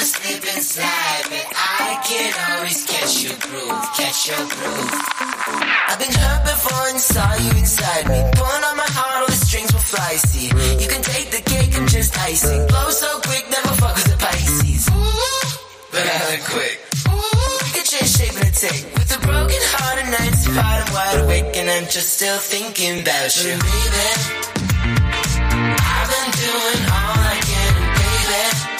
You will slip and slide, but I can always catch your groove, catch your groove. I've been hurt before and saw you inside me. Pulling on my heart, all the strings will fly. See, you can take the cake, I'm just icing. Blow so quick, never fuck with the Pisces. But I heard quick. You can change shape in a take. With a broken heart and nights apart, I'm wide awake and I'm just still thinking about you, baby. I've been doing all I can, and baby.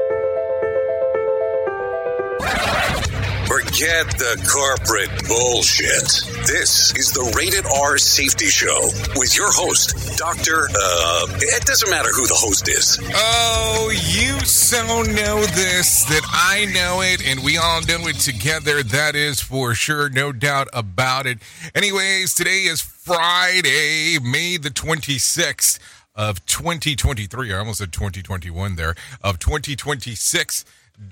Forget the corporate bullshit. This is the Rated R Safety Show with your host, Dr. Uh, it doesn't matter who the host is. Oh, you so know this that I know it, and we all know it together. That is for sure, no doubt about it. Anyways, today is Friday, May the 26th of 2023. I almost said 2021 there, of 2026.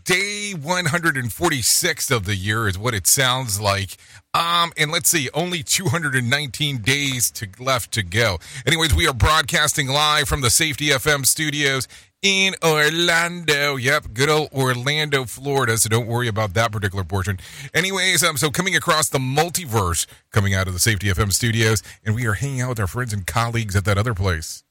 Day 146 of the year is what it sounds like. Um, and let's see, only 219 days to left to go. Anyways, we are broadcasting live from the Safety FM studios in Orlando. Yep, good old Orlando, Florida. So don't worry about that particular portion. Anyways, um, so coming across the multiverse, coming out of the Safety FM studios, and we are hanging out with our friends and colleagues at that other place.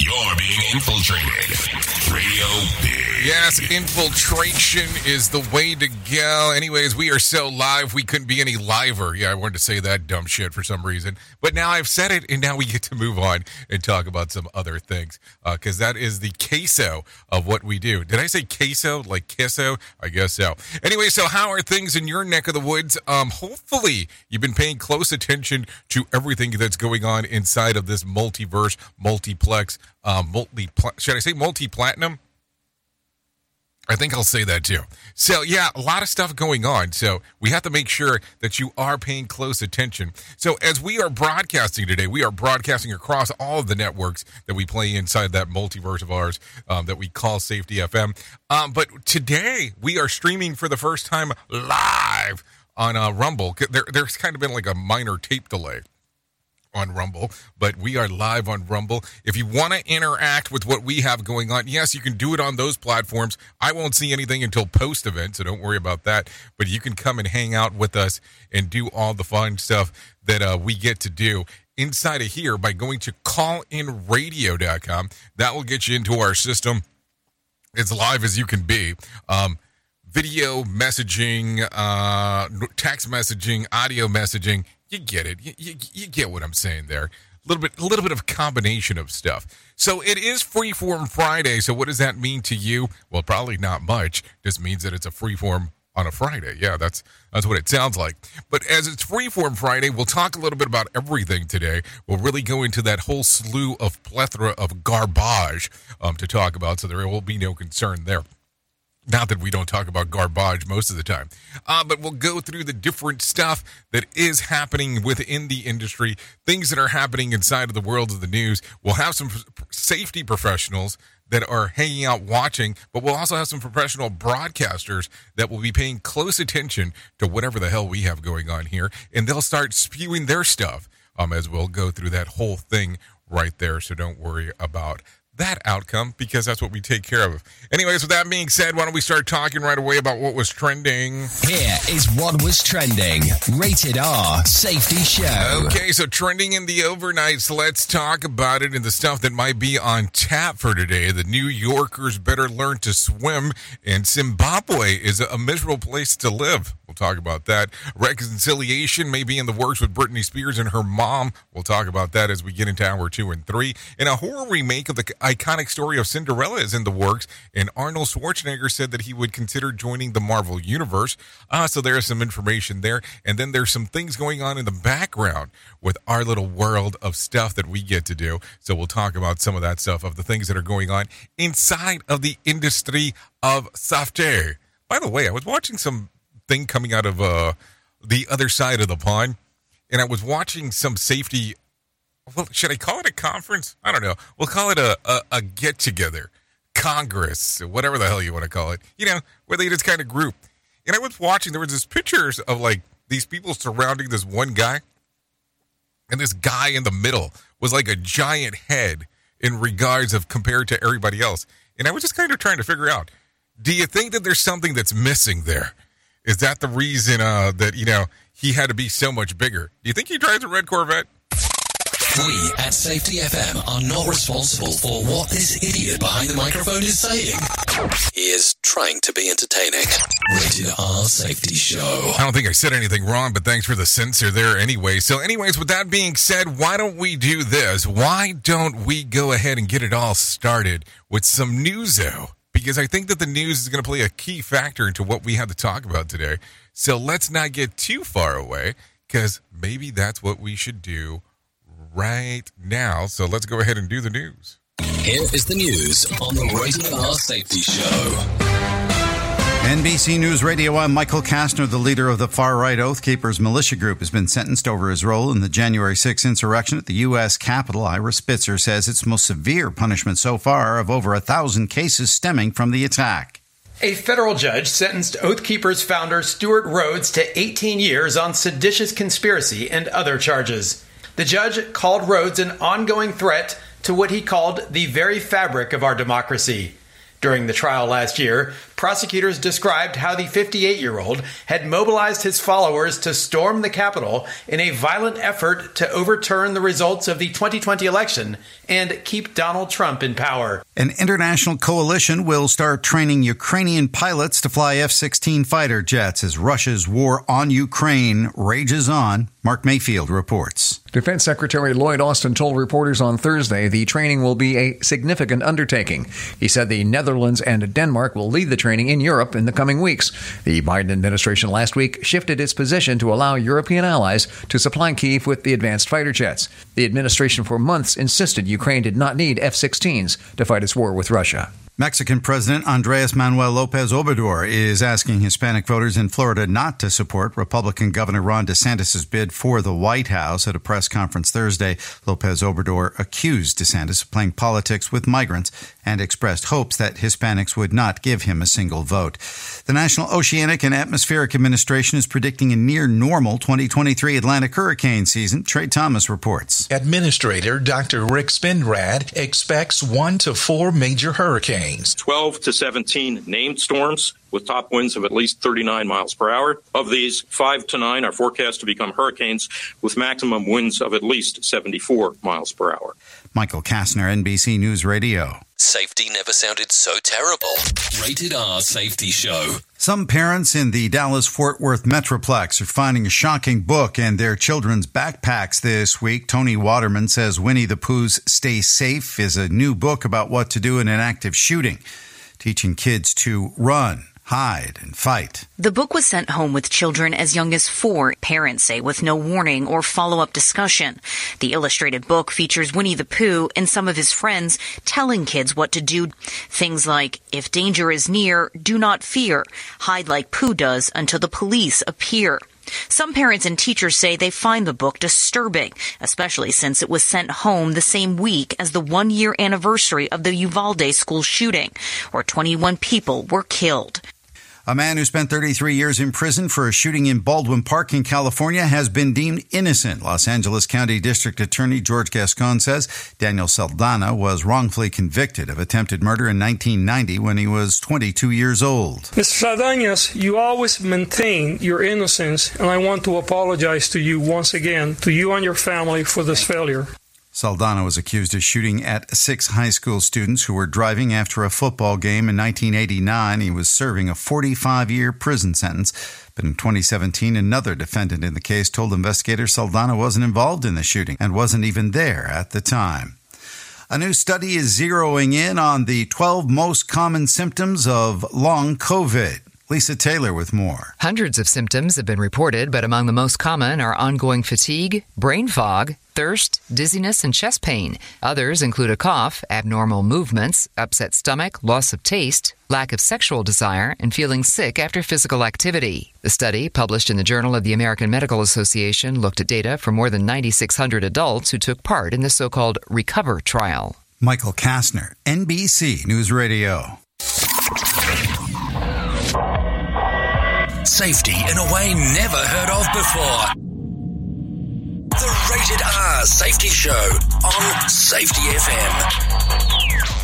You're being infiltrated. Radio Big. Yes, infiltration is the way to go. Anyways, we are so live, we couldn't be any liver. Yeah, I wanted to say that dumb shit for some reason. But now I've said it, and now we get to move on and talk about some other things. Because that is the queso of what we do. Did I say queso? Like queso? I guess so. Anyway, so how are things in your neck of the woods? Um, hopefully, you've been paying close attention to everything that's going on inside of this multiverse, multiplex, um, multi. Should I say multi platinum? I think I'll say that too. So, yeah, a lot of stuff going on. So, we have to make sure that you are paying close attention. So, as we are broadcasting today, we are broadcasting across all of the networks that we play inside that multiverse of ours um, that we call Safety FM. Um, but today, we are streaming for the first time live on uh, Rumble. There, there's kind of been like a minor tape delay on Rumble, but we are live on Rumble. If you want to interact with what we have going on, yes, you can do it on those platforms. I won't see anything until post event, so don't worry about that. But you can come and hang out with us and do all the fun stuff that uh, we get to do inside of here by going to callinradio.com. That will get you into our system as live as you can be. Um, video messaging, uh, text messaging, audio messaging. You get it. You, you, you get what I'm saying there. A little bit, a little bit of combination of stuff. So it is Freeform Friday. So what does that mean to you? Well, probably not much. Just means that it's a freeform on a Friday. Yeah, that's that's what it sounds like. But as it's Freeform Friday, we'll talk a little bit about everything today. We'll really go into that whole slew of plethora of garbage um, to talk about. So there will be no concern there. Not that we don't talk about garbage most of the time, uh, but we'll go through the different stuff that is happening within the industry, things that are happening inside of the world of the news. We'll have some safety professionals that are hanging out watching, but we'll also have some professional broadcasters that will be paying close attention to whatever the hell we have going on here, and they'll start spewing their stuff um, as we'll go through that whole thing right there. So don't worry about that outcome because that's what we take care of. Anyways, with that being said, why don't we start talking right away about what was trending? Here is what was trending. Rated R Safety Show. Okay, so trending in the overnights, let's talk about it and the stuff that might be on tap for today. The New Yorkers better learn to swim, and Zimbabwe is a miserable place to live. We'll talk about that. Reconciliation may be in the works with Britney Spears and her mom. We'll talk about that as we get into hour two and three. And a horror remake of the iconic story of Cinderella is in the works, and Arnold Schwarzenegger said that he would consider joining the Marvel Universe. Uh, so there's some information there. And then there's some things going on in the background with our little world of stuff that we get to do. So we'll talk about some of that stuff, of the things that are going on inside of the industry of software. By the way, I was watching some thing coming out of uh, the other side of the pond, and I was watching some safety. Well, should I call it a conference? I don't know. We'll call it a, a, a get together, Congress, whatever the hell you want to call it. You know, where they just kind of group. And I was watching. There was this pictures of like these people surrounding this one guy, and this guy in the middle was like a giant head in regards of compared to everybody else. And I was just kind of trying to figure out: Do you think that there's something that's missing there? Is that the reason uh, that you know he had to be so much bigger? Do you think he drives a red Corvette? We at Safety FM are not responsible for what this idiot behind the microphone is saying. He is trying to be entertaining. Rated R Safety Show. I don't think I said anything wrong, but thanks for the censor there anyway. So, anyways, with that being said, why don't we do this? Why don't we go ahead and get it all started with some news, though? Because I think that the news is going to play a key factor into what we have to talk about today. So let's not get too far away, because maybe that's what we should do right now. So let's go ahead and do the news. Here is the news on the Rated R Safety Show. NBC News Radio, I'm Michael Kastner, the leader of the far right Oath Keepers militia group, has been sentenced over his role in the January 6 insurrection at the U.S. Capitol. Ira Spitzer says it's most severe punishment so far of over a thousand cases stemming from the attack. A federal judge sentenced Oath Keepers founder Stewart Rhodes to 18 years on seditious conspiracy and other charges. The judge called Rhodes an ongoing threat to what he called the very fabric of our democracy. During the trial last year, prosecutors described how the 58 year old had mobilized his followers to storm the Capitol in a violent effort to overturn the results of the 2020 election and keep Donald Trump in power. An international coalition will start training Ukrainian pilots to fly F 16 fighter jets as Russia's war on Ukraine rages on. Mark Mayfield reports. Defense Secretary Lloyd Austin told reporters on Thursday the training will be a significant undertaking. He said the Netherlands and Denmark will lead the training in Europe in the coming weeks. The Biden administration last week shifted its position to allow European allies to supply Kiev with the advanced fighter jets. The administration for months insisted Ukraine did not need F 16s to fight its war with Russia. Mexican President Andres Manuel Lopez Obrador is asking Hispanic voters in Florida not to support Republican Governor Ron DeSantis' bid for the White House. At a press conference Thursday, Lopez Obrador accused DeSantis of playing politics with migrants and expressed hopes that Hispanics would not give him a single vote. The National Oceanic and Atmospheric Administration is predicting a near normal 2023 Atlantic hurricane season. Trey Thomas reports. Administrator Dr. Rick Spinrad expects one to four major hurricanes. 12 to 17 named storms with top winds of at least 39 miles per hour. Of these, five to nine are forecast to become hurricanes with maximum winds of at least 74 miles per hour. Michael Kastner, NBC News Radio. Safety never sounded so terrible. Rated R Safety Show. Some parents in the Dallas Fort Worth Metroplex are finding a shocking book in their children's backpacks this week. Tony Waterman says Winnie the Pooh's Stay Safe is a new book about what to do in an active shooting, teaching kids to run, hide and fight. The book was sent home with children as young as four, parents say, with no warning or follow-up discussion. The illustrated book features Winnie the Pooh and some of his friends telling kids what to do. Things like, if danger is near, do not fear. Hide like Pooh does until the police appear. Some parents and teachers say they find the book disturbing, especially since it was sent home the same week as the one year anniversary of the Uvalde school shooting, where 21 people were killed. A man who spent 33 years in prison for a shooting in Baldwin Park in California has been deemed innocent. Los Angeles County District Attorney George Gascon says Daniel Saldana was wrongfully convicted of attempted murder in 1990 when he was 22 years old. Mr. Saldanas, you always maintain your innocence, and I want to apologize to you once again, to you and your family, for this failure. Saldana was accused of shooting at six high school students who were driving after a football game in 1989. He was serving a 45 year prison sentence. But in 2017, another defendant in the case told investigators Saldana wasn't involved in the shooting and wasn't even there at the time. A new study is zeroing in on the 12 most common symptoms of long COVID. Lisa Taylor with more. Hundreds of symptoms have been reported, but among the most common are ongoing fatigue, brain fog, thirst, dizziness, and chest pain. Others include a cough, abnormal movements, upset stomach, loss of taste, lack of sexual desire, and feeling sick after physical activity. The study, published in the Journal of the American Medical Association, looked at data from more than 9,600 adults who took part in the so called RECOVER trial. Michael Kastner, NBC News Radio. Safety in a way never heard of before. The Rated R Safety Show on Safety FM.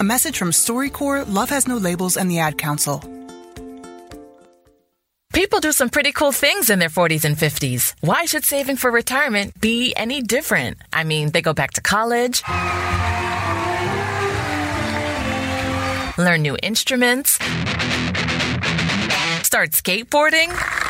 A message from StoryCorps, Love Has No Labels, and the Ad Council. People do some pretty cool things in their 40s and 50s. Why should saving for retirement be any different? I mean, they go back to college, learn new instruments, start skateboarding.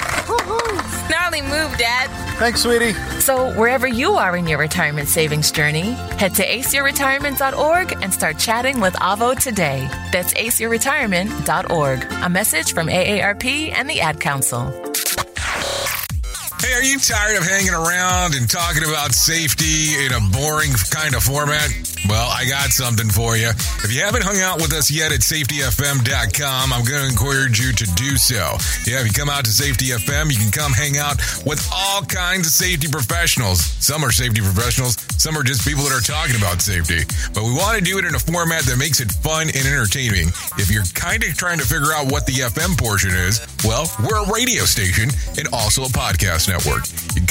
Gnarly move, Dad. Thanks, sweetie. So, wherever you are in your retirement savings journey, head to aceyourretirement.org and start chatting with Avo today. That's aceyourretirement.org. A message from AARP and the Ad Council. Hey, are are you tired of hanging around and talking about safety in a boring kind of format? Well, I got something for you. If you haven't hung out with us yet at safetyfm.com, I'm going to encourage you to do so. Yeah, if you come out to Safety FM, you can come hang out with all kinds of safety professionals. Some are safety professionals, some are just people that are talking about safety. But we want to do it in a format that makes it fun and entertaining. If you're kind of trying to figure out what the FM portion is, well, we're a radio station and also a podcast network. You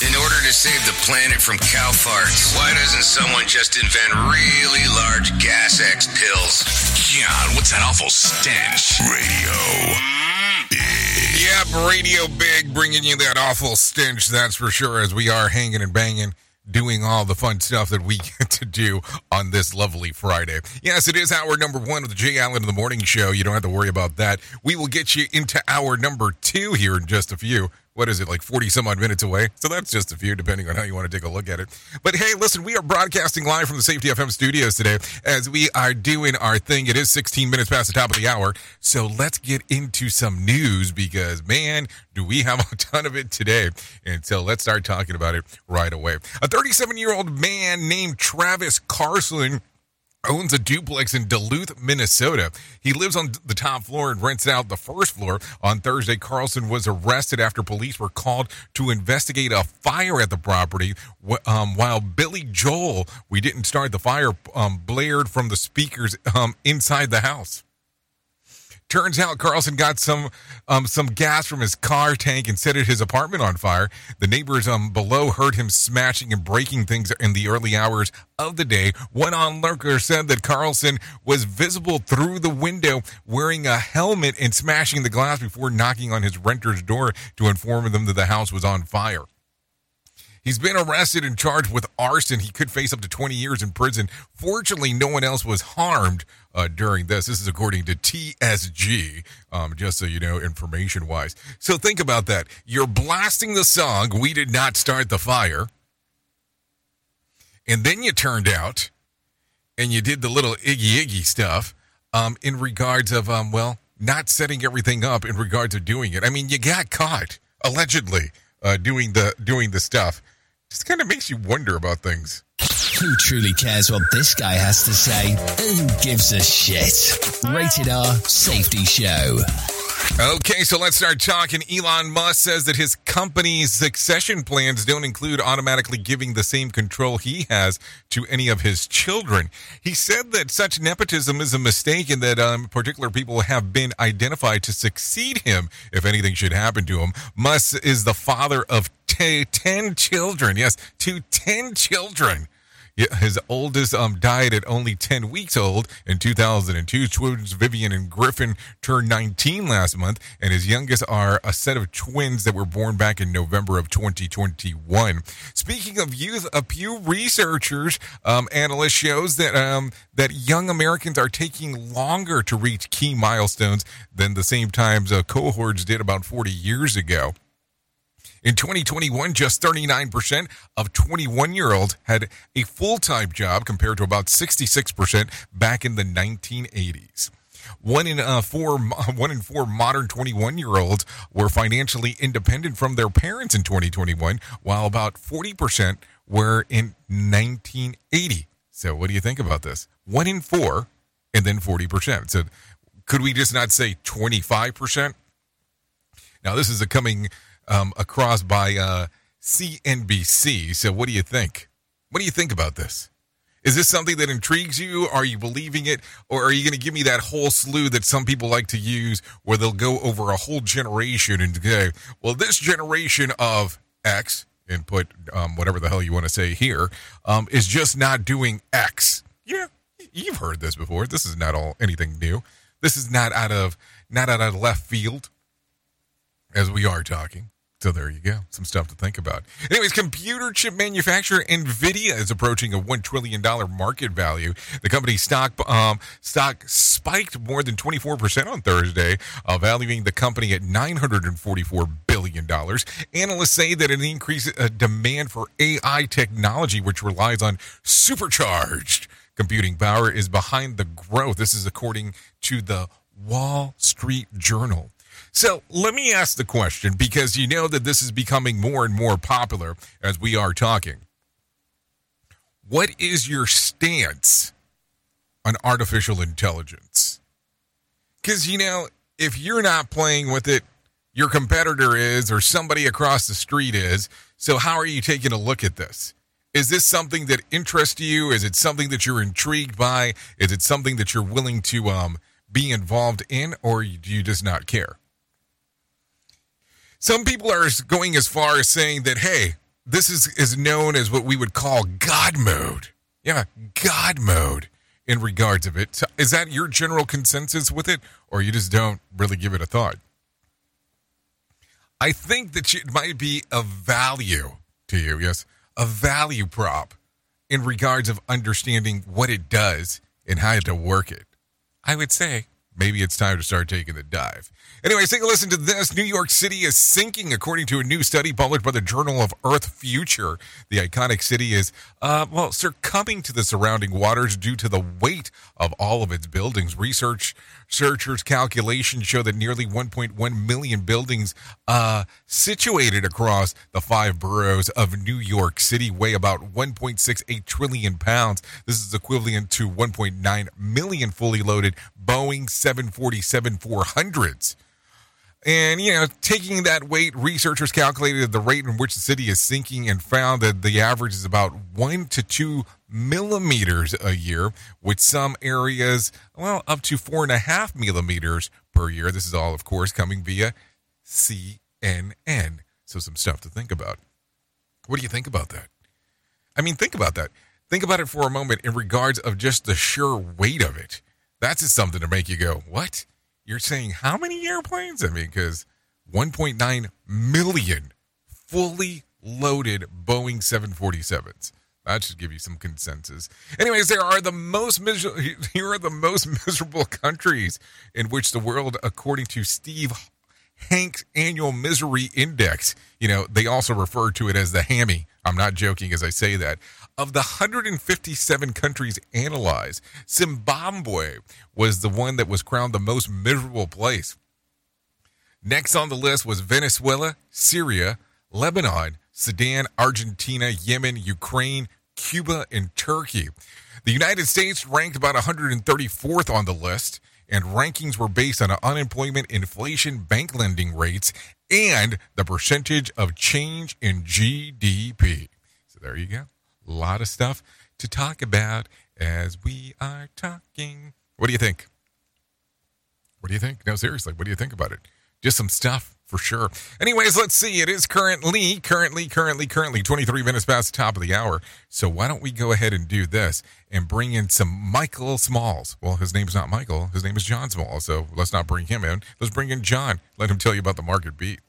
In order to save the planet from cow farts, why doesn't someone just invent really large gas X pills? John, what's that awful stench? Radio. Mm. Yep, Radio Big bringing you that awful stench, that's for sure, as we are hanging and banging, doing all the fun stuff that we get to do on this lovely Friday. Yes, it is hour number one of the Jay Allen in the Morning Show. You don't have to worry about that. We will get you into hour number two here in just a few what is it, like 40 some odd minutes away? So that's just a few, depending on how you want to take a look at it. But hey, listen, we are broadcasting live from the Safety FM studios today as we are doing our thing. It is 16 minutes past the top of the hour. So let's get into some news because, man, do we have a ton of it today. And so let's start talking about it right away. A 37 year old man named Travis Carlson owns a duplex in Duluth, Minnesota. He lives on the top floor and rents out the first floor. On Thursday, Carlson was arrested after police were called to investigate a fire at the property. Um, while Billy Joel, we didn't start the fire, um, blared from the speakers um, inside the house. Turns out Carlson got some um, some gas from his car tank and set his apartment on fire. The neighbors um, below heard him smashing and breaking things in the early hours of the day. One onlooker said that Carlson was visible through the window wearing a helmet and smashing the glass before knocking on his renter's door to inform them that the house was on fire. He's been arrested and charged with arson. He could face up to 20 years in prison. Fortunately, no one else was harmed uh, during this. This is according to TSG, um, just so you know, information wise. So think about that. You're blasting the song, We Did Not Start the Fire. And then you turned out and you did the little Iggy Iggy stuff um, in regards of, um, well, not setting everything up in regards of doing it. I mean, you got caught, allegedly, uh, doing the doing the stuff. Just kind of makes you wonder about things. Who truly cares what this guy has to say? Who gives a shit? Rated R Safety Show. Okay, so let's start talking. Elon Musk says that his company's succession plans don't include automatically giving the same control he has to any of his children. He said that such nepotism is a mistake and that um, particular people have been identified to succeed him if anything should happen to him. Musk is the father of t- 10 children. Yes, to 10 children. His oldest um, died at only 10 weeks old in 2002. Twins Vivian and Griffin turned 19 last month, and his youngest are a set of twins that were born back in November of 2021. Speaking of youth, a Pew researchers um, analyst shows that um, that young Americans are taking longer to reach key milestones than the same times uh, cohorts did about 40 years ago. In 2021, just 39% of 21 year olds had a full time job compared to about 66% back in the 1980s. One in uh, four, one in four modern 21 year olds were financially independent from their parents in 2021, while about 40% were in 1980. So, what do you think about this? One in four, and then 40%. So, could we just not say 25%? Now, this is a coming um, across by uh, CNBC. So, what do you think? What do you think about this? Is this something that intrigues you? Are you believing it? Or are you going to give me that whole slew that some people like to use where they'll go over a whole generation and say, well, this generation of X, and put um, whatever the hell you want to say here, um, is just not doing X? Yeah, you've heard this before. This is not all anything new. This is not out of not out of left field as we are talking. So there you go. Some stuff to think about. Anyways, computer chip manufacturer Nvidia is approaching a one trillion dollar market value. The company's stock um, stock spiked more than twenty four percent on Thursday, uh, valuing the company at nine hundred and forty four billion dollars. Analysts say that an increased uh, demand for AI technology, which relies on supercharged computing power, is behind the growth. This is according to the Wall Street Journal. So let me ask the question because you know that this is becoming more and more popular as we are talking. What is your stance on artificial intelligence? Because, you know, if you're not playing with it, your competitor is, or somebody across the street is. So, how are you taking a look at this? Is this something that interests you? Is it something that you're intrigued by? Is it something that you're willing to um, be involved in, or do you just not care? Some people are going as far as saying that, hey, this is, is known as what we would call God mode. Yeah, God mode in regards of it. So is that your general consensus with it, or you just don't really give it a thought? I think that it might be of value to you, yes, a value prop in regards of understanding what it does and how to work it. I would say maybe it's time to start taking the dive. Anyways, take a listen to this. New York City is sinking, according to a new study published by the Journal of Earth Future. The iconic city is, uh, well, succumbing to the surrounding waters due to the weight of all of its buildings. Research Researchers' calculations show that nearly 1.1 million buildings uh, situated across the five boroughs of New York City weigh about 1.68 trillion pounds. This is equivalent to 1.9 million fully loaded Boeing 747 400s. And, you know, taking that weight, researchers calculated the rate in which the city is sinking and found that the average is about one to two millimeters a year, with some areas, well, up to four and a half millimeters per year. This is all, of course, coming via CNN. So, some stuff to think about. What do you think about that? I mean, think about that. Think about it for a moment in regards of just the sheer weight of it. That's just something to make you go, what? You're saying how many airplanes? I mean, because 1.9 million fully loaded Boeing 747s. That should give you some consensus. Anyways, there are the most miserable. Here are the most miserable countries in which the world, according to Steve Hanke's annual misery index. You know, they also refer to it as the hammy. I'm not joking as I say that. Of the 157 countries analyzed, Zimbabwe was the one that was crowned the most miserable place. Next on the list was Venezuela, Syria, Lebanon, Sudan, Argentina, Yemen, Ukraine, Cuba, and Turkey. The United States ranked about 134th on the list, and rankings were based on unemployment, inflation, bank lending rates, and the percentage of change in GDP. So there you go. A lot of stuff to talk about as we are talking. What do you think? What do you think? No, seriously, what do you think about it? Just some stuff for sure. Anyways, let's see. It is currently, currently, currently, currently 23 minutes past the top of the hour. So why don't we go ahead and do this and bring in some Michael Smalls? Well, his name's not Michael. His name is John Smalls. So let's not bring him in. Let's bring in John. Let him tell you about the market beat.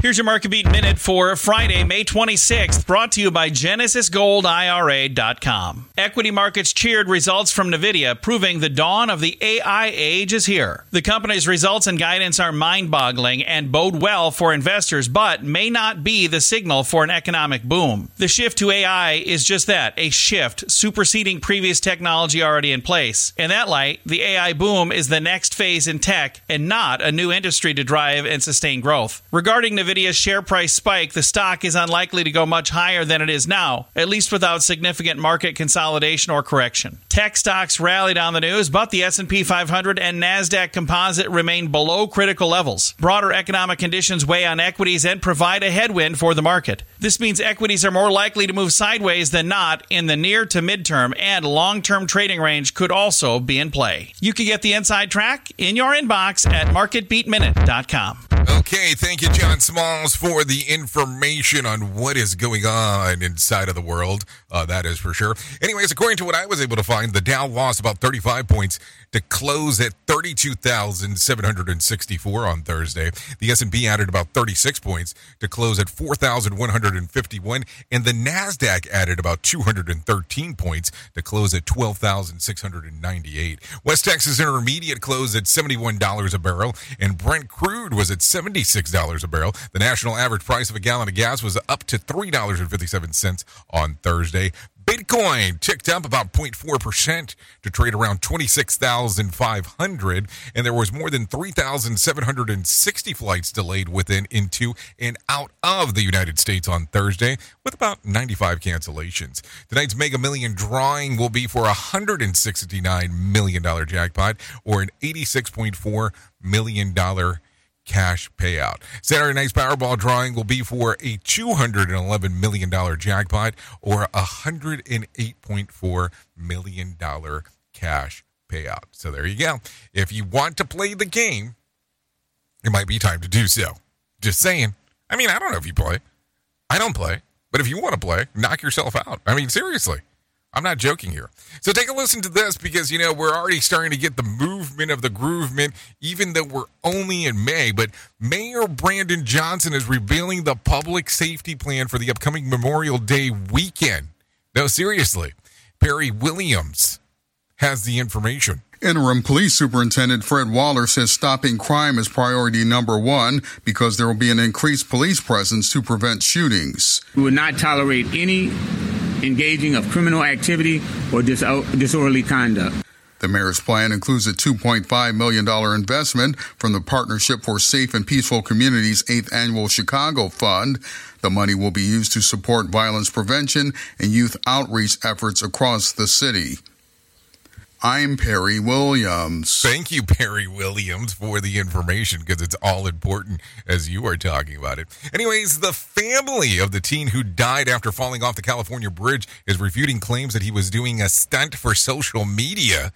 Here's your Market Beat Minute for Friday, May 26th, brought to you by GenesisGoldIRA.com. Equity markets cheered results from NVIDIA, proving the dawn of the AI age is here. The company's results and guidance are mind boggling and bode well for investors, but may not be the signal for an economic boom. The shift to AI is just that a shift, superseding previous technology already in place. In that light, the AI boom is the next phase in tech and not a new industry to drive and sustain growth. Regarding NVIDIA's share price spike, the stock is unlikely to go much higher than it is now, at least without significant market consolidation or correction. Tech stocks rallied on the news, but the S&P 500 and Nasdaq Composite remain below critical levels. Broader economic conditions weigh on equities and provide a headwind for the market. This means equities are more likely to move sideways than not in the near to midterm and long term trading range could also be in play. You can get the inside track in your inbox at marketbeatminute.com. Okay, thank you, John Smalls, for the information on what is going on inside of the world. Uh, that is for sure. Anyways, according to what I was able to find, the Dow lost about 35 points to close at 32,764 on Thursday. The S&P added about 36 points to close at 4,151, and the Nasdaq added about 213 points to close at 12,698. West Texas Intermediate closed at $71 a barrel, and Brent crude was at $76 a barrel. The national average price of a gallon of gas was up to $3.57 on Thursday. Bitcoin ticked up about 0.4% to trade around 26,500 and there was more than 3,760 flights delayed within into and out of the United States on Thursday with about 95 cancellations. Tonight's Mega Million drawing will be for a 169 million dollar jackpot or an 86.4 million dollar cash payout. Saturday night's Powerball drawing will be for a $211 million jackpot or a $108.4 million cash payout. So there you go. If you want to play the game, it might be time to do so. Just saying. I mean, I don't know if you play. I don't play. But if you want to play, knock yourself out. I mean, seriously. I'm not joking here. So take a listen to this because, you know, we're already starting to get the movement of the groovement, even though we're only in May. But Mayor Brandon Johnson is revealing the public safety plan for the upcoming Memorial Day weekend. No, seriously. Perry Williams has the information. Interim Police Superintendent Fred Waller says stopping crime is priority number one because there will be an increased police presence to prevent shootings. We will not tolerate any engaging of criminal activity or dis- disorderly conduct. The mayor's plan includes a $2.5 million investment from the Partnership for Safe and Peaceful Communities 8th Annual Chicago Fund. The money will be used to support violence prevention and youth outreach efforts across the city. I'm Perry Williams. Thank you, Perry Williams, for the information because it's all important as you are talking about it. Anyways, the family of the teen who died after falling off the California bridge is refuting claims that he was doing a stunt for social media.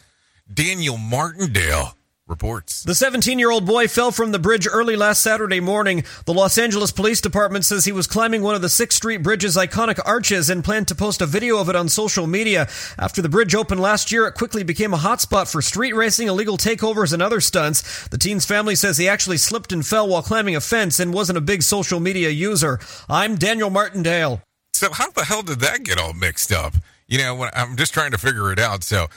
Daniel Martindale reports. The 17 year old boy fell from the bridge early last Saturday morning. The Los Angeles Police Department says he was climbing one of the 6th Street Bridge's iconic arches and planned to post a video of it on social media. After the bridge opened last year, it quickly became a hotspot for street racing, illegal takeovers, and other stunts. The teen's family says he actually slipped and fell while climbing a fence and wasn't a big social media user. I'm Daniel Martindale. So, how the hell did that get all mixed up? You know, I'm just trying to figure it out. So,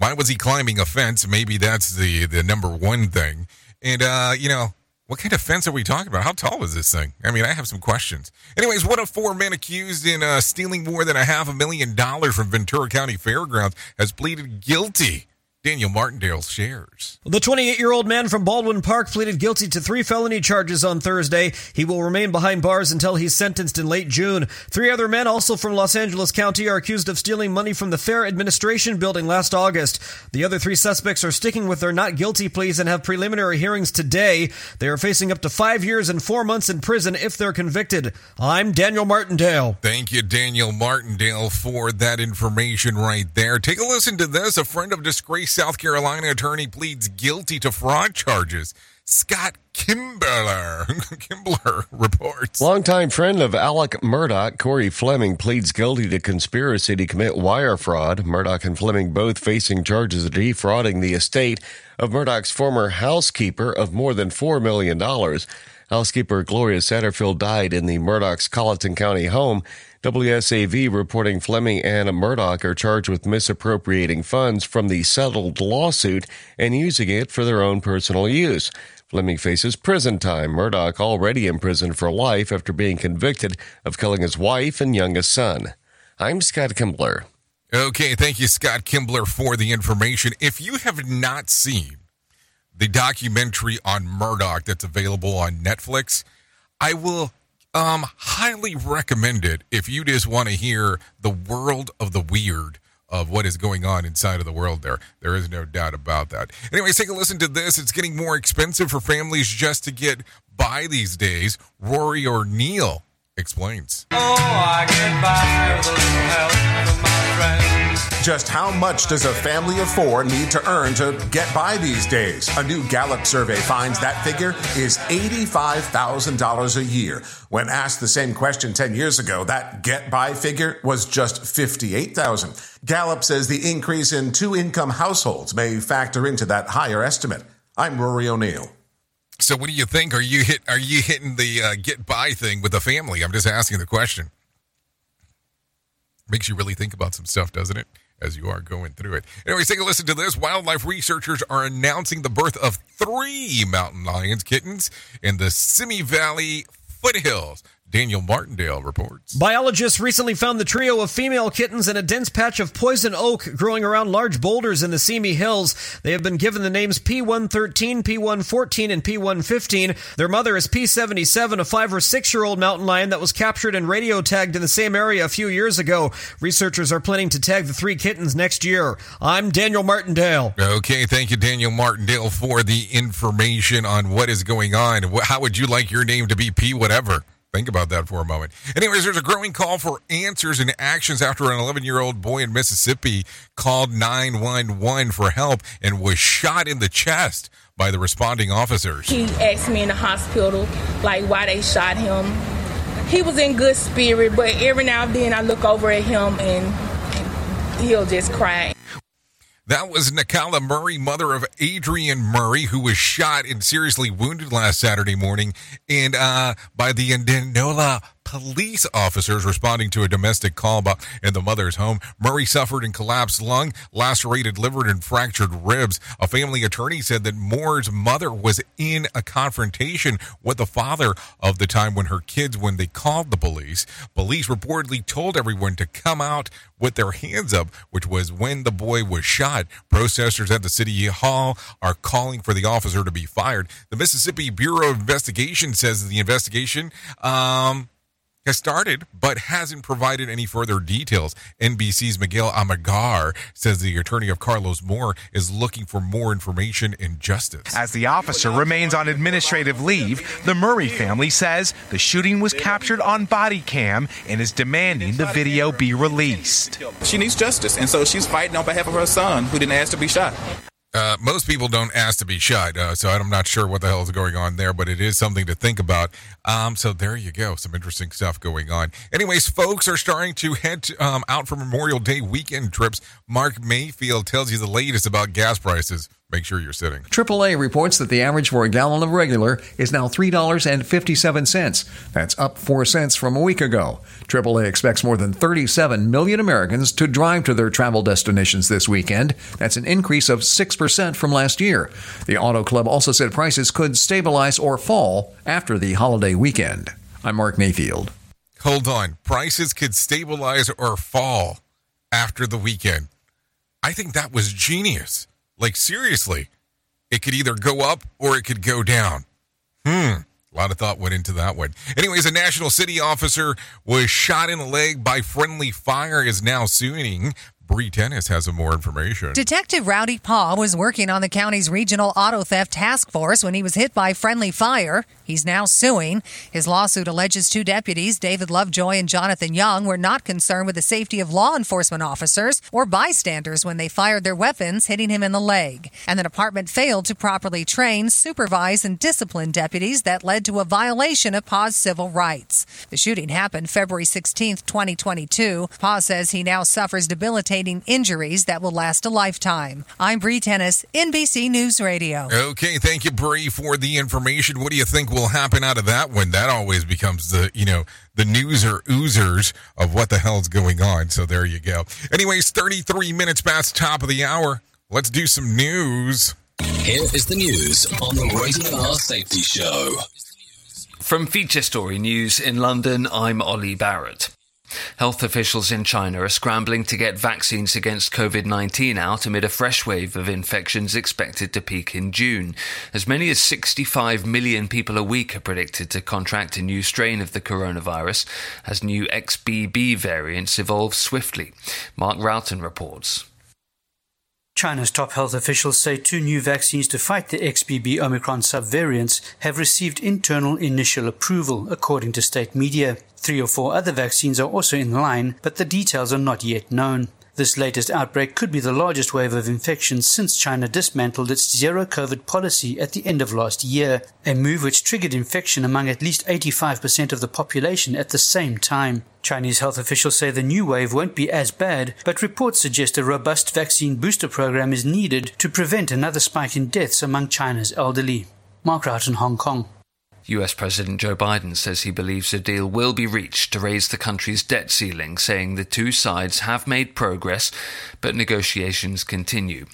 why was he climbing a fence? Maybe that's the the number one thing. And uh, you know, what kind of fence are we talking about? How tall is this thing? I mean, I have some questions. Anyways, one of four men accused in uh, stealing more than a half a million dollars from Ventura County Fairgrounds has pleaded guilty. Daniel Martindale shares. The 28 year old man from Baldwin Park pleaded guilty to three felony charges on Thursday. He will remain behind bars until he's sentenced in late June. Three other men, also from Los Angeles County, are accused of stealing money from the Fair Administration building last August. The other three suspects are sticking with their not guilty pleas and have preliminary hearings today. They are facing up to five years and four months in prison if they're convicted. I'm Daniel Martindale. Thank you, Daniel Martindale, for that information right there. Take a listen to this. A friend of disgraced South Carolina attorney pleads guilty to fraud charges. Scott Kimbler, Kimbler reports. Longtime friend of Alex Murdaugh, Corey Fleming, pleads guilty to conspiracy to commit wire fraud. Murdaugh and Fleming both facing charges of defrauding the estate of Murdaugh's former housekeeper of more than $4 million. Housekeeper Gloria Satterfield died in the Murdaugh's Colleton County home. WSAV reporting Fleming and Murdaugh are charged with misappropriating funds from the settled lawsuit and using it for their own personal use. Fleming faces prison time. Murdaugh already in prison for life after being convicted of killing his wife and youngest son. I'm Scott Kimbler. Okay, thank you, Scott Kimbler, for the information. If you have not seen the documentary on Murdaugh that's available on Netflix, I will um, highly recommend it if you just want to hear the world of the weird of what is going on inside of the world there. There is no doubt about that. Anyways, take a listen to this. It's getting more expensive for families just to get by these days. Rory O'Neill explains. Oh, Just how much does a family of four need to earn to get by these days? A new Gallup survey finds that figure is $85,000 a year. When asked the same question 10 years ago, that get by figure was just 58,000. Gallup says the increase in two income households may factor into that higher estimate. I'm Rory O'Neill. So, what do you think? Are you hit? Are you hitting the uh, get by thing with the family? I'm just asking the question. Makes you really think about some stuff, doesn't it? As you are going through it. Anyways, take a listen to this. Wildlife researchers are announcing the birth of three mountain lions kittens in the Simi Valley foothills. Daniel Martindale reports. Biologists recently found the trio of female kittens in a dense patch of poison oak growing around large boulders in the Simi Hills. They have been given the names P113, P114, and P115. Their mother is P77, a five or six year old mountain lion that was captured and radio tagged in the same area a few years ago. Researchers are planning to tag the three kittens next year. I'm Daniel Martindale. Okay, thank you, Daniel Martindale, for the information on what is going on. How would you like your name to be P whatever? Think about that for a moment. Anyways, there's a growing call for answers and actions after an 11 year old boy in Mississippi called 911 for help and was shot in the chest by the responding officers. He asked me in the hospital, like, why they shot him. He was in good spirit, but every now and then I look over at him and he'll just cry. That was Nakala Murray, mother of Aderrien Murray, who was shot and seriously wounded last Saturday morning. And uh, by the Indianola police officers responding to a domestic call in the mother's home. Murray suffered and collapsed lung, lacerated liver, and fractured ribs. A family attorney said that Moore's mother was in a confrontation with the father of the time when her kids, when they called the police. Police reportedly told everyone to come out with their hands up, which was when the boy was shot. Protesters at the city hall are calling for the officer to be fired. The Mississippi Bureau of Investigation says the investigation um, has started but hasn't provided any further details. NBC's Miguel Almaguer says the attorney of Carlos Moore is looking for more information and justice. As the officer remains on administrative leave, the Murray family says the shooting was captured on body cam and is demanding the video be released. She needs justice, and so she's fighting on behalf of her son who didn't ask to be shot. Uh, most people don't ask to be shot, uh, so I'm not sure what the hell is going on there, but it is something to think about. Um, so there you go, some interesting stuff going on. Anyways, folks are starting to head to, um, out for Memorial Day weekend trips. Mark Mayfield tells you the latest about gas prices. Make sure you're sitting. AAA reports that the average for a gallon of regular is now $3.57. That's up 4 cents from a week ago. AAA expects more than 37 million Americans to drive to their travel destinations this weekend. That's an increase of 6% from last year. The Auto Club also said prices could stabilize or fall after the holiday weekend. I'm Mark Mayfield. Hold on. Prices could stabilize or fall after the weekend. I think that was genius. Like, seriously, it could either go up or it could go down. Hmm. A lot of thought went into that one. Anyways, a national city officer was shot in the leg by friendly fire, is now suing Bree Tennis has some more information. Detective Rowdy Paw was working on the county's regional auto theft task force when he was hit by friendly fire. He's now suing. His lawsuit alleges two deputies, David Lovejoy and Jonathan Young, were not concerned with the safety of law enforcement officers or bystanders when they fired their weapons, hitting him in the leg. And the department failed to properly train, supervise, and discipline deputies that led to a violation of Paw's civil rights. The shooting happened February 16, 2022. Paw says he now suffers debilitating injuries that will last a lifetime. I'm Bree Tennis, NBC News Radio. Okay, thank you, Bree, for the information. What do you think will happen out of that one? That always becomes the, you know, the news or oozers of what the hell's going on. So there you go. Anyways, 33 minutes past top of the hour. Let's do some news. Here is the news on the Rated R Safety Show. From Feature Story News in London, I'm Ollie Barrett. Health officials in China are scrambling to get vaccines against COVID 19 out amid a fresh wave of infections expected to peak in June. As many as 65 million people a week are predicted to contract a new strain of the coronavirus as new XBB variants evolve swiftly. Mark Roughton reports. China's top health officials say two new vaccines to fight the XBB Omicron subvariants have received internal initial approval, according to state media. Three or four other vaccines are also in line, but the details are not yet known. This latest outbreak could be the largest wave of infections since China dismantled its zero COVID policy at the end of last year, a move which triggered infection among at least 85% of the population at the same time. Chinese health officials say the new wave won't be as bad, but reports suggest a robust vaccine booster program is needed to prevent another spike in deaths among China's elderly. Mark Roughton, Hong Kong. US President Joe Biden says he believes a deal will be reached to raise the country's debt ceiling, saying the two sides have made progress, but negotiations continue.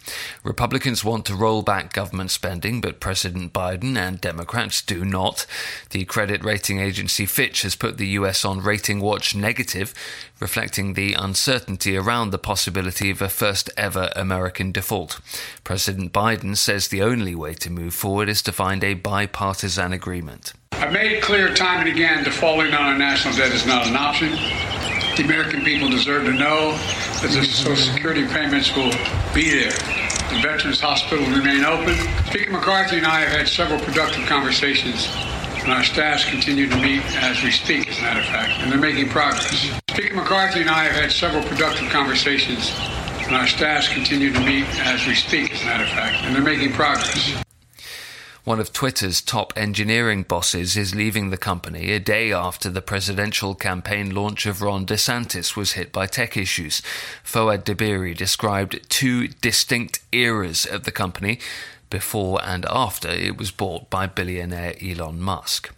Republicans want to roll back government spending, but President Biden and Democrats do not. The credit rating agency Fitch has put the US on rating watch negative, reflecting the uncertainty around the possibility of a first ever American default. President Biden says the only way to move forward is to find a bipartisan agreement. I've made it clear time and again defaulting on our national debt is not an option. The American people deserve to know that the Social Security payments will be there. The Veterans Hospital remain open. Speaker McCarthy and I have had several productive conversations, and our staffs continue to meet as we speak, as a matter of fact, and they're making progress. Speaker McCarthy and I have had several productive conversations, and our staffs continue to meet as we speak, as a matter of fact, and they're making progress. One of Twitter's top engineering bosses is leaving the company a day after the presidential campaign launch of Ron DeSantis was hit by tech issues. Foad Dabiri described two distinct eras of the company before and after it was bought by billionaire Elon Musk.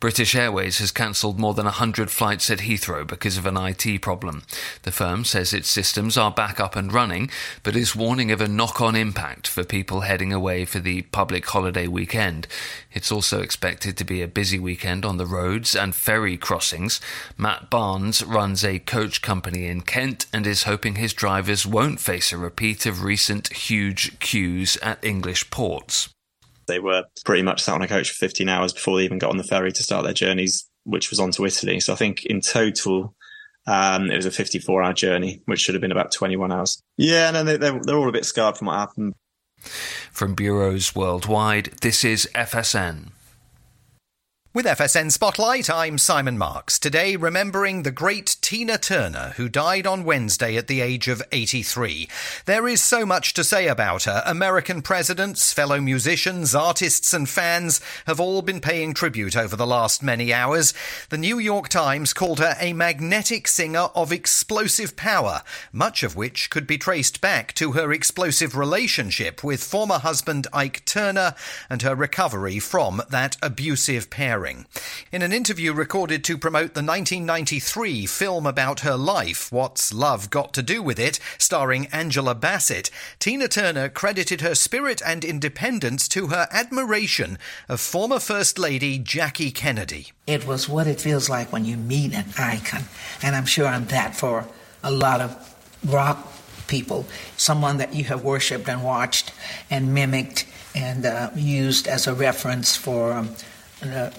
British Airways has cancelled more than 100 flights at Heathrow because of an IT problem. The firm says its systems are back up and running, but is warning of a knock on impact for people heading away for the public holiday weekend. It's also expected to be a busy weekend on the roads and ferry crossings. Matt Barnes runs a coach company in Kent and is hoping his drivers won't face a repeat of recent huge queues at English ports. They were pretty much sat on a coach for 15 hours before they even got on the ferry to start their journeys, which was on to Italy. So I think in total, um, it was a 54 hour journey, which should have been about 21 hours. Yeah, no, they, they're, they're all a bit scarred from what happened. From bureaus worldwide, this is FSN. With FSN Spotlight, I'm Simon Marks. Today, remembering the great Tina Turner, who died on Wednesday at the age of 83. There is so much to say about her. American presidents, fellow musicians, artists, and fans have all been paying tribute over the last many hours. The New York Times called her a magnetic singer of explosive power, much of which could be traced back to her explosive relationship with former husband Ike Turner and her recovery from that abusive In an interview recorded to promote the 1993 film about her life, What's Love Got to Do with It, starring Angela Bassett, Tina Turner credited her spirit and independence to her admiration of former First Lady Jackie Kennedy. It was what it feels like when you meet an icon, and I'm sure I'm that for a lot of rock people, someone that you have worshipped and watched and mimicked and uh, used as a reference for. Um, uh,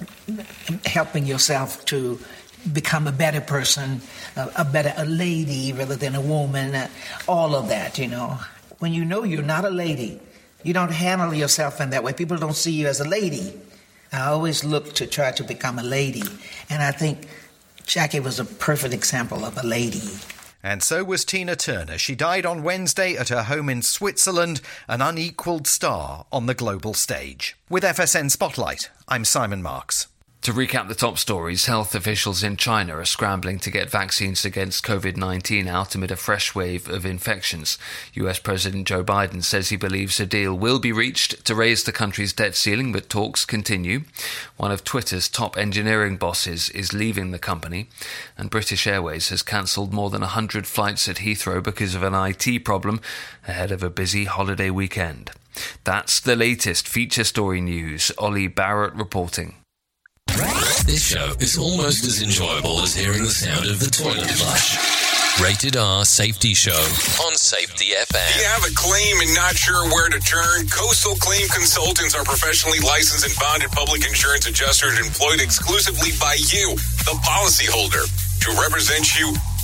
helping yourself to become a better person, a, a better a lady rather than a woman, uh, all of that, you know. When you know you're not a lady, you don't handle yourself in that way. People don't see you as a lady. I always look to try to become a lady, and I think Jackie was a perfect example of a lady. And so was Tina Turner. She died on Wednesday at her home in Switzerland, an unequalled star on the global stage. With FSN Spotlight, I'm Simon Marks. To recap the top stories, health officials in China are scrambling to get vaccines against COVID 19 out amid a fresh wave of infections. US President Joe Biden says he believes a deal will be reached to raise the country's debt ceiling, but talks continue. One of Twitter's top engineering bosses is leaving the company, and British Airways has cancelled more than 100 flights at Heathrow because of an IT problem ahead of a busy holiday weekend. That's the latest feature story news. Ollie Barrett reporting. This show is almost as enjoyable as hearing the sound of the toilet flush. Rated R Safety Show on Safety FM. Do you have a claim and not sure where to turn? Coastal Claim Consultants are professionally licensed and bonded public insurance adjusters employed exclusively by you, the policyholder, to represent you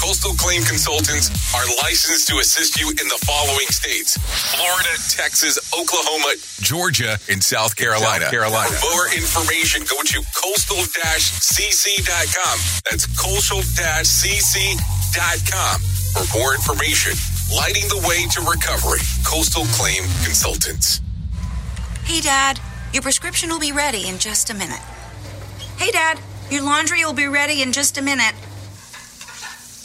Coastal Claim Consultants are licensed to assist you in the following states Florida, Texas, Oklahoma, Georgia, and South Carolina. South Carolina. For more information, go to coastal cc.com. That's coastal cc.com for more information. Lighting the way to recovery. Coastal Claim Consultants. Hey, Dad, your prescription will be ready in just a minute. Hey, Dad, your laundry will be ready in just a minute.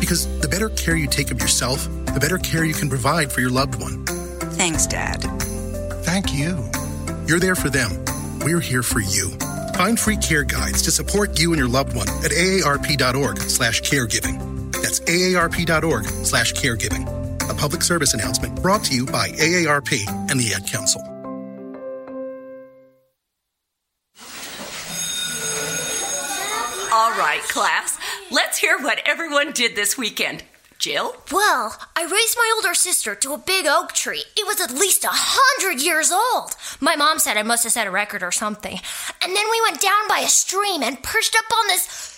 Because the better care you take of yourself, the better care you can provide for your loved one. Thanks, Dad. Thank you. You're there for them. We're here for you. Find free care guides to support you and your loved one at aarp.org slash caregiving. That's aarp.org slash caregiving. A public service announcement brought to you by AARP and the Ad Council. All right, class. Let's hear what everyone did this weekend. Jill? Well, I raised my older sister to a big oak tree. It was at least a hundred years old. My mom said I must have set a record or something. And then we went down by a stream and perched up on this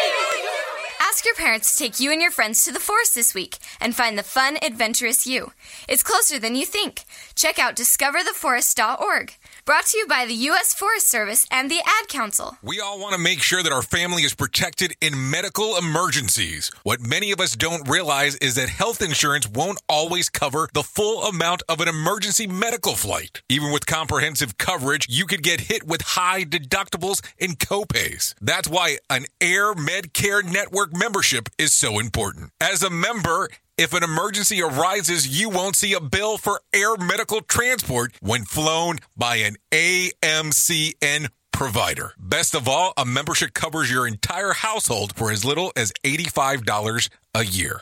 Ask your parents to take you and your friends to the forest this week and find the fun, adventurous you. It's closer than you think. Check out discovertheforest.org. Brought to you by the U.S. Forest Service and the Ad Council. We all want to make sure that our family is protected in medical emergencies. What many of us don't realize is that health insurance won't always cover the full amount of an emergency medical flight. Even with comprehensive coverage, you could get hit with high deductibles and copays. That's why an Air Medcare Network membership is so important. As a member, if an emergency arises, you won't see a bill for air medical transport when flown by an AMCN provider. Best of all, a membership covers your entire household for as little as $85 a year.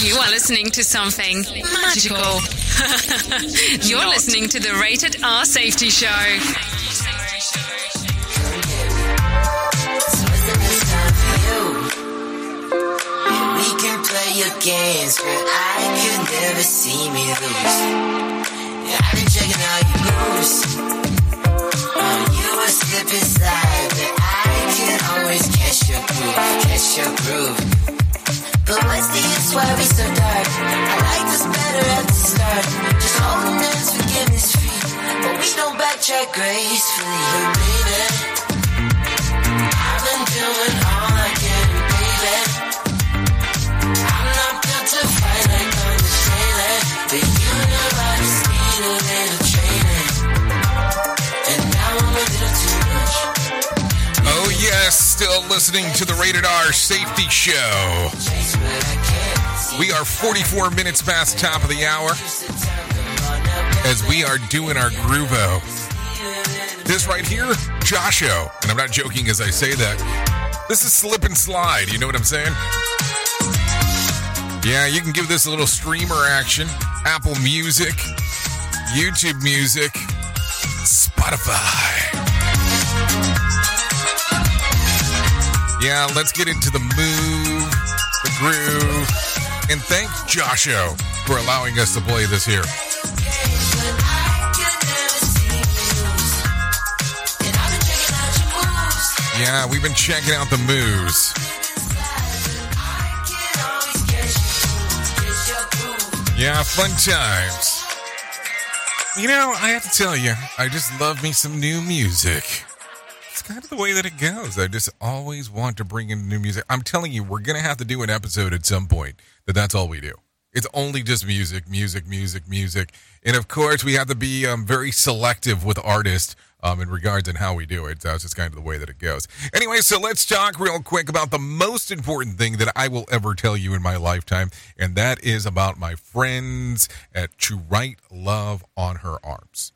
You are listening to something magical. You're listening to the Rated R Safety Show. We can play your games, but I could never see me lose. I've been checking out your moves. You a slip inside, but I can always catch your groove, catch your groove. But what's the use? Why we so dark? I like this better at the start. Just holding hands, forgiveness free, but we don't backtrack gracefully, baby. I've been doing all I can, baby. I'm not built to fight like I'm the sailor, but you know I just need a little still listening to the Rated R Safety Show. We are 44 minutes past top of the hour as we are doing our Groovo. This right here, Josho, and I'm not joking as I say that. This is slip and slide. You know what I'm saying? Yeah, you can give this a little streamer action. Apple Music, YouTube Music, Spotify. Yeah, let's get into the move, the groove, and thank Josho for allowing us to play this here. Yeah, we've been checking out the moves. Yeah, fun times. You know, I have to tell you, I just love me some new music. It's kind of the way that it goes. I just always want to bring in new music. I'm telling you, we're going to have to do an episode at some point that that's all we do. It's only just music, music, music, music. And of course, we have to be um, very selective with artists um, in regards and how we do it. That's just kind of the way that it goes. Anyway, so let's talk real quick about the most important thing that I will ever tell you in my lifetime, and that is about my friends at To Write Love on Her Arms.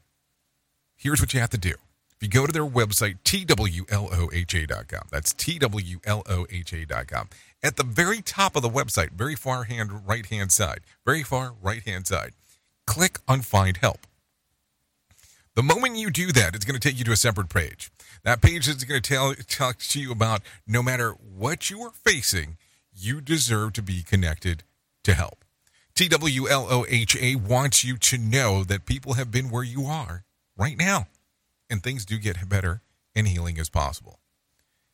Here's what you have to do. If you go to their website, twloha.com, that's twloha.com. At the very top of the website, very far hand right hand side, very far right hand side, click on Find Help. The moment you do that, it's going to take you to a separate page. That page is going to tell talk to you about no matter what you are facing, you deserve to be connected to help. TWLOHA wants you to know that people have been where you are right now, and things do get better, and healing is possible.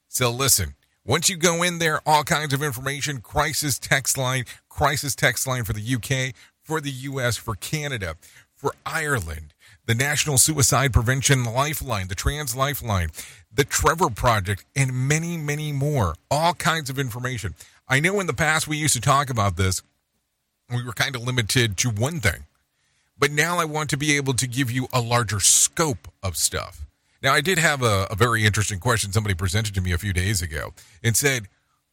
So listen, once you go in there, all kinds of information, crisis text line, crisis text line for the UK, for the US, for Canada, for Ireland, the National Suicide Prevention Lifeline, the Trans Lifeline, the Trevor Project, and many, many more. All kinds of information. I know in the past we used to talk about this, we were kind of limited to one thing. But now I want to be able to give you a larger scope of stuff. Now, I did have a, a very interesting question somebody presented to me a few days ago and said,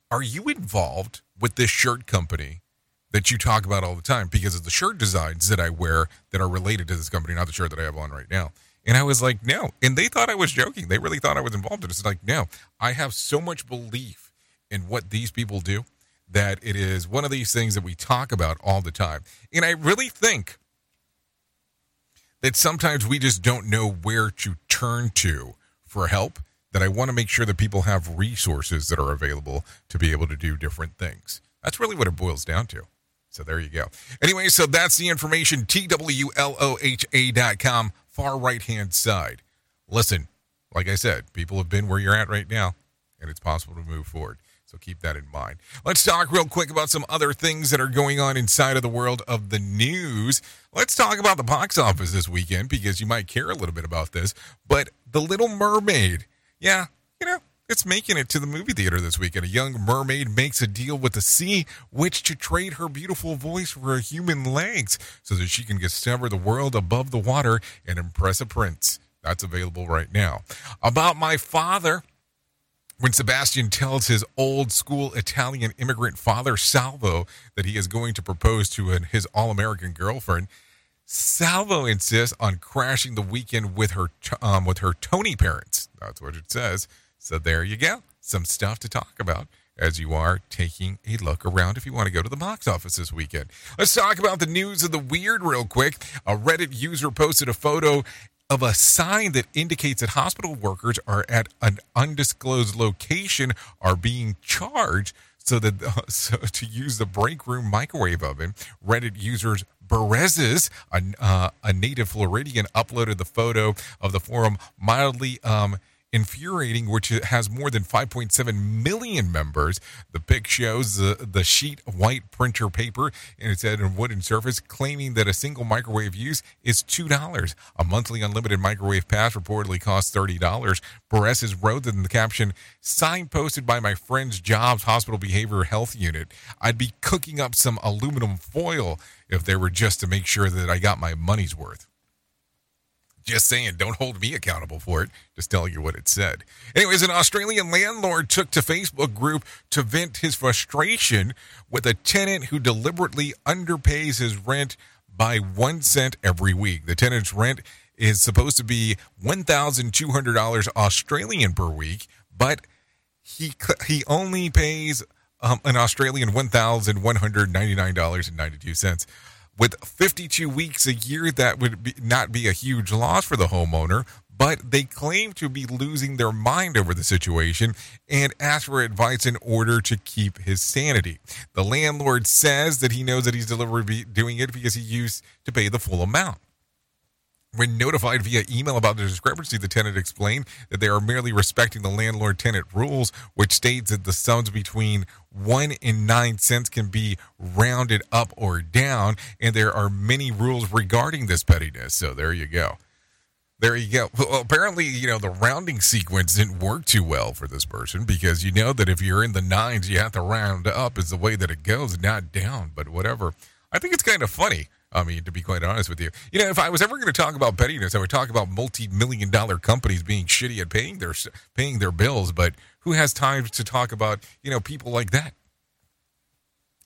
Are you involved with this shirt company that you talk about all the time because of the shirt designs that I wear that are related to this company, not the shirt that I have on right now. And I was like, no. And they thought I was joking. They really thought I was involved in it. It's like, no, I have so much belief in what these people do that it is one of these things that we talk about all the time. And I really think that sometimes we just don't know where to turn to for help. That I want to make sure that people have resources that are available to be able to do different things. That's really what it boils down to. So there you go. Anyway, so that's the information. TWLOHA.com, far right hand side. Listen, like I said, people have been where you're at right now, and it's possible to move forward. So keep that in mind. Let's talk real quick about some other things that are going on inside of the world of the news. Let's talk about the box office this weekend because you might care a little bit about this. But The Little Mermaid, yeah, you know, it's making it to the movie theater this weekend. A young mermaid makes a deal with the sea, which to trade her beautiful voice for a human legs so that she can discover the world above the water and impress a prince. That's available right now. About my father, when Sebastian tells his old school Italian immigrant father, Salvo, that he is going to propose to his all American girlfriend, Salvo insists on crashing the weekend with her um, with her Tony parents. That's what it says. So there you go. Some stuff to talk about as you are taking a look around if you want to go to the box office this weekend. Let's talk about the news of the weird real quick. A Reddit user posted a photo of a sign that indicates that hospital workers are at an undisclosed location are being charged so that so to use the break room microwave oven. Reddit users Berezes, a, uh, a native Floridian, uploaded the photo of the forum mildly um, infuriating, which has more than 5.7 million members. The pic shows the, the sheet white printer paper and it's said a wooden surface, claiming that a single microwave use is $2. A monthly unlimited microwave pass reportedly costs $30. Perez wrote in the caption, signposted by my friend's job's hospital behavioral health unit. I'd be cooking up some aluminum foil if they were just to make sure that I got my money's worth. Just saying, don't hold me accountable for it. Just telling you what it said. Anyways, an Australian landlord took to Facebook group to vent his frustration with a tenant who deliberately underpays his rent by one cent every week. The tenant's rent is supposed to be $1,200 Australian per week, but he he only pays um, an Australian $1,199.92. With 52 weeks a year, that would be, not be a huge loss for the homeowner, but they claim to be losing their mind over the situation and ask for advice in order to keep his sanity. The landlord says that he knows that he's deliberately doing it because he used to pay the full amount. When notified via email about the discrepancy, the tenant explained that they are merely respecting the landlord tenant rules, which states that the sums between one and nine cents can be rounded up or down, and there are many rules regarding this pettiness. So there you go. There you go. Well, apparently, you know, the rounding sequence didn't work too well for this person because you know that if you're in the nines, you have to round up is the way that it goes, not down. But whatever. I think it's kind of funny. I mean, to be quite honest with you, you know, if I was ever going to talk about pettiness, I would talk about multi-million dollar companies being shitty at paying their paying their bills. But who has time to talk about you know people like that?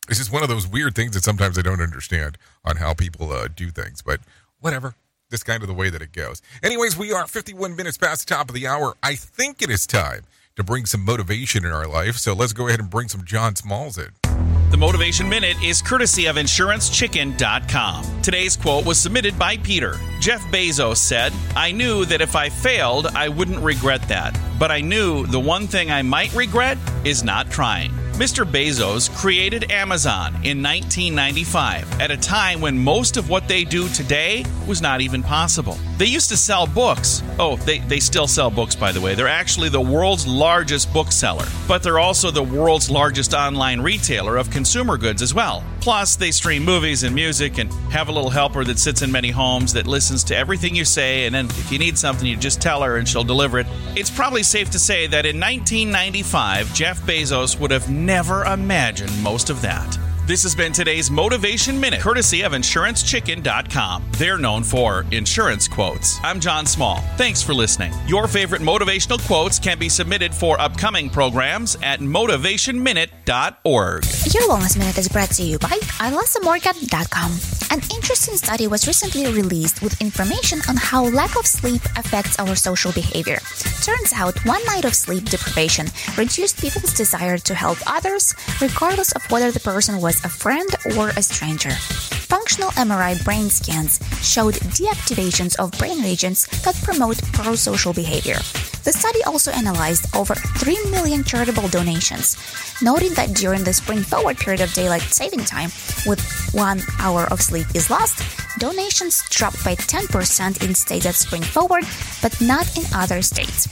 It's just one of those weird things that sometimes I don't understand on how people uh, do things. But whatever, just kind of the way that it goes. Anyways, we are 51 minutes past the top of the hour. I think it is time to bring some motivation in our life. So let's go ahead and bring some John Smalls in. The Motivation Minute is courtesy of InsuranceChicken.com. Today's quote was submitted by Peter. Jeff Bezos said, I knew that if I failed, I wouldn't regret that. But I knew the one thing I might regret is not trying. Mr. Bezos created Amazon in 1995 at a time when most of what they do today was not even possible. They used to sell books. Oh, they, they still sell books, by the way. They're actually the world's largest bookseller, but they're also the world's largest online retailer of consumer goods as well. Plus, they stream movies and music and have a little helper that sits in many homes that listens to everything you say, and then if you need something, you just tell her and she'll deliver it. It's probably safe to say that in 1995, Jeff Bezos would have never imagined most of that. This has been today's Motivation Minute, courtesy of InsuranceChicken.com. They're known for insurance quotes. I'm John Small. Thanks for listening. Your favorite motivational quotes can be submitted for upcoming programs at motivationminute.org. Your Wellness Minute is brought to you by alasamorgan.com. An interesting study was recently released with information on how lack of sleep affects our social behavior. Turns out one night of sleep deprivation reduced people's desire to help others, regardless of whether the person was a friend or a stranger. Functional MRI brain scans showed deactivations of brain regions that promote prosocial behavior. The study also analyzed over 3 million charitable donations, noting that during the spring forward period of daylight saving time, with one hour of sleep is lost, donations dropped by 10% in states that spring forward, but not in other states.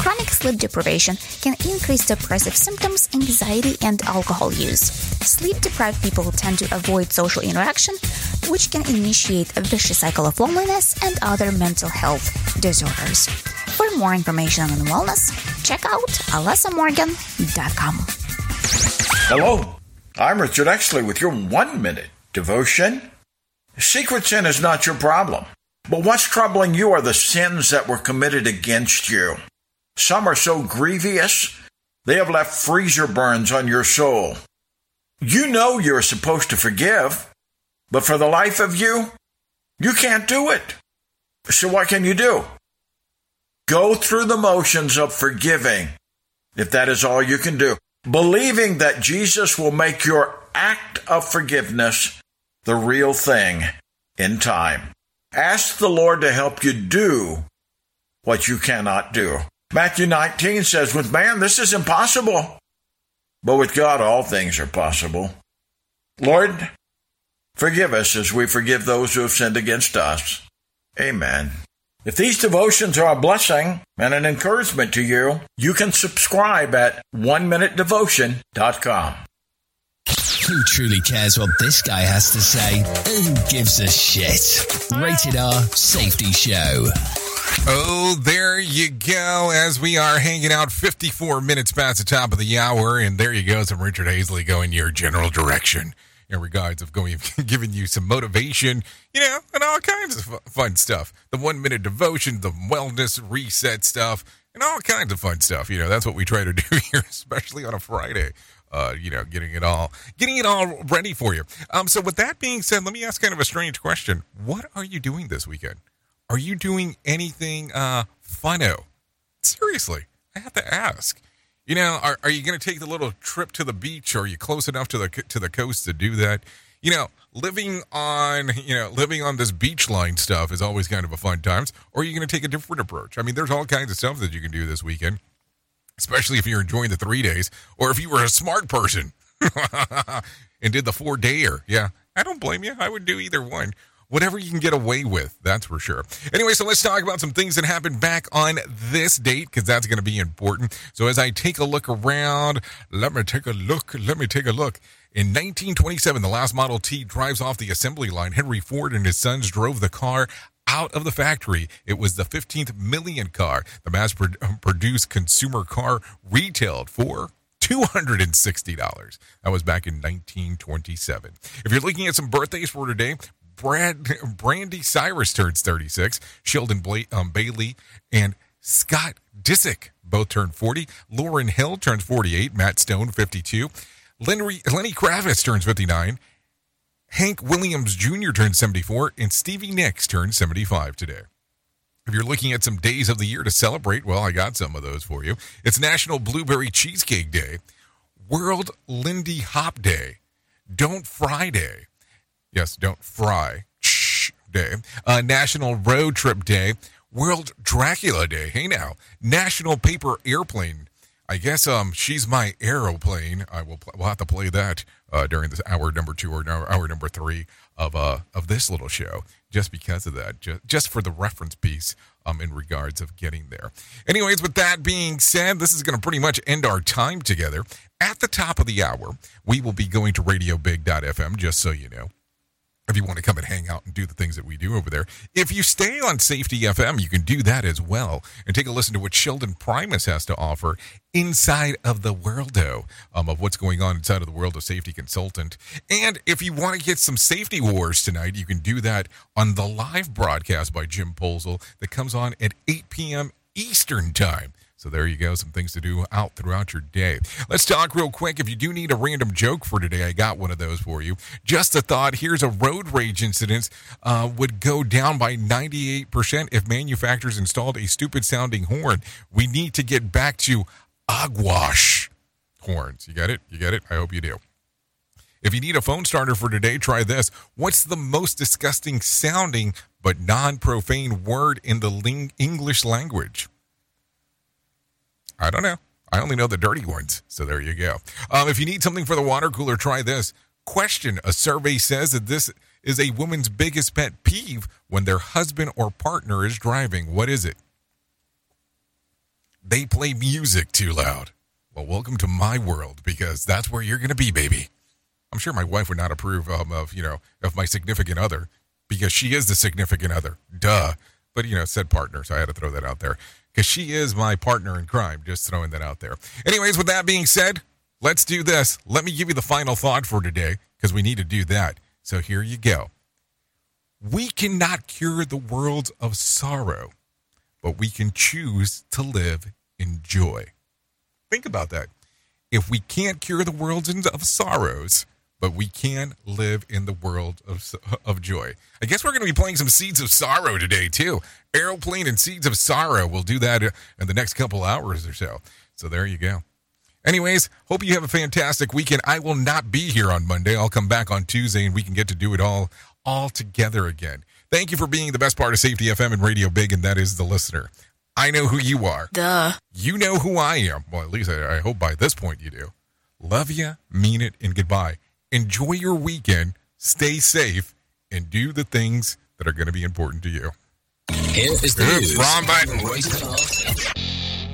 Chronic sleep deprivation can increase depressive symptoms, anxiety, and alcohol use. Sleep deprived people tend to avoid social interaction, which can initiate a vicious cycle of loneliness and other mental health disorders. For more information on wellness, check out alasamorgan.com. Hello, I'm Richard Exley with your one minute devotion. Secret sin is not your problem, but what's troubling you are the sins that were committed against you. Some are so grievous, they have left freezer burns on your soul. You know you're supposed to forgive, but for the life of you, you can't do it. So what can you do? Go through the motions of forgiving, if that is all you can do, believing that Jesus will make your act of forgiveness the real thing in time. Ask the Lord to help you do what you cannot do. Matthew 19 says, With man, this is impossible, but with God, all things are possible. Lord, forgive us as we forgive those who have sinned against us. Amen. If these devotions are a blessing and an encouragement to you, you can subscribe at oneminutedevotion.com. Who truly cares what this guy has to say? Who gives a shit? Rated R Safety Show. Oh, there you go. As we are hanging out 54 minutes past the top of the hour, and there you go, some Richard Hazley going your general direction in regards of going, giving you some motivation, you know, and all kinds of fun stuff. The one minute devotion, the wellness reset stuff, and all kinds of fun stuff. You know, that's what we try to do here, especially on a Friday. Uh, you know, getting it all, getting it all ready for you. Um, so with that being said, let me ask kind of a strange question. What are you doing this weekend? Are you doing anything uh funno? Seriously, I have to ask. You know, are, are you going to take the little trip to the beach? Or are you close enough to the to the coast to do that? You know, living on you know living on this beach line stuff is always kind of a fun times. Or are you going to take a different approach? I mean, there's all kinds of stuff that you can do this weekend, especially if you're enjoying the three days, or if you were a smart person and did the four dayer. Yeah, I don't blame you. I would do either one whatever you can get away with, that's for sure. Anyway, so let's talk about some things that happened back on this date because that's going to be important. So as I take a look around, let me take a look. Let me take a look. In 1927, the last Model T drives off the assembly line. Henry Ford and his sons drove the car out of the factory. It was the 15th million car. The mass uh, produced consumer car retailed for $260. That was back in 1927. If you're looking at some birthdays for today, Brad, Brandi Cyrus turns 36. Sheldon Bla- um, Bailey and Scott Disick both turned 40. Lauryn Hill turns 48. Matt Stone, 52. Lenny, Lenny Kravitz turns 59. Hank Williams Jr. turns 74. And Stevie Nicks turns 75 today. If you're looking at some days of the year to celebrate, well, I got some of those for you. It's National Blueberry Cheesecake Day, World Lindy Hop Day, Don't Fry Day, Yes, don't fry. Shh, day. Uh, National Road Trip Day. World Dracula Day. Hey now. National Paper Airplane. I guess um she's my aeroplane. I will pl- we'll have to play that uh, during this hour number two or hour number three of uh of this little show just because of that just just for the reference piece um in regards of getting there. Anyways, with that being said, this is going to pretty much end our time together. At the top of the hour, we will be going to radiobig.fm just so you know if you want to come and hang out and do the things that we do over there. If you stay on Safety FM, you can do that as well and take a listen to what Sheldon Primus has to offer inside of the worldo um, of what's going on inside of the world of safety consultant. And if you want to get some safety wars tonight, you can do that on the live broadcast by Jim Polzel that comes on at 8 p.m. Eastern Time. So there you go, some things to do out throughout your day. Let's talk real quick. If you do need a random joke for today, I got one of those for you. Just a thought. Here's a road rage incident uh, would go down by 98% if manufacturers installed a stupid sounding horn. We need to get back to agwash horns. You get it? You get it? I hope you do. If you need a phone starter for today, try this. What's the most disgusting sounding but non profane word in the ling- English language? I don't know. I only know the dirty ones. So there you go. Um, if you need something for the water cooler, try this. Question A survey says that this is a woman's biggest pet peeve when their husband or partner is driving. What is it? They play music too loud. Well, welcome to my world because that's where you're going to be, baby. I'm sure my wife would not approve um, of, you know, of my significant other because she is the significant other. Duh. But, you know, said partner, so I had to throw that out there because she is my partner in crime. Just throwing that out there. Anyways, with that being said, let's do this. Let me give you the final thought for today because we need to do that. So here you go. We cannot cure the world of sorrow, but we can choose to live in joy. Think about that. If we can't cure the world of sorrows, but we can live in the world of, of joy. I guess we're going to be playing some Seeds of Sorrow today, too. Aeroplane and Seeds of Sorrow. We'll do that uh, in the next couple hours or so. So there you go. Anyways, hope you have a fantastic weekend. I will not be here on Monday. I'll come back on Tuesday and we can get to do it all all together again. Thank you for being the best part of Safety FM and Radio Big, and that is the listener. I know who you are. Duh. You know who I am. Well, at least I, I hope by this point you do. Love you, mean it, and goodbye enjoy your weekend, stay safe, and do the things that are going to be important to you. Here is the news. Wrong button.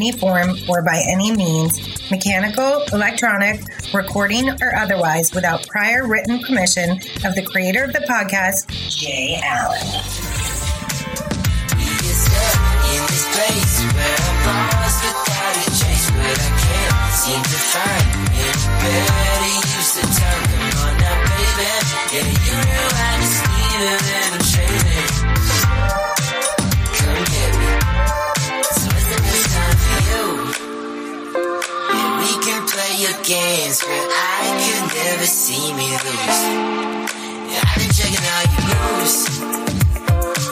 any form or by any means, mechanical, electronic, recording, or otherwise, without prior written permission of the creator of the podcast, Jay Allen. Yeah, you I just and I'm shaving. Your games, but I could never see me lose. I've been checking out your moves.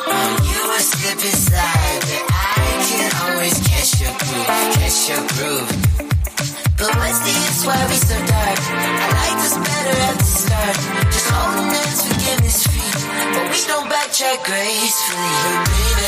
Oh, you a slip inside, but I can always catch your groove, catch your groove. But the use why we so dark? I liked us better at the start. Just holding hands, forgiveness free. But we don't backtrack gracefully.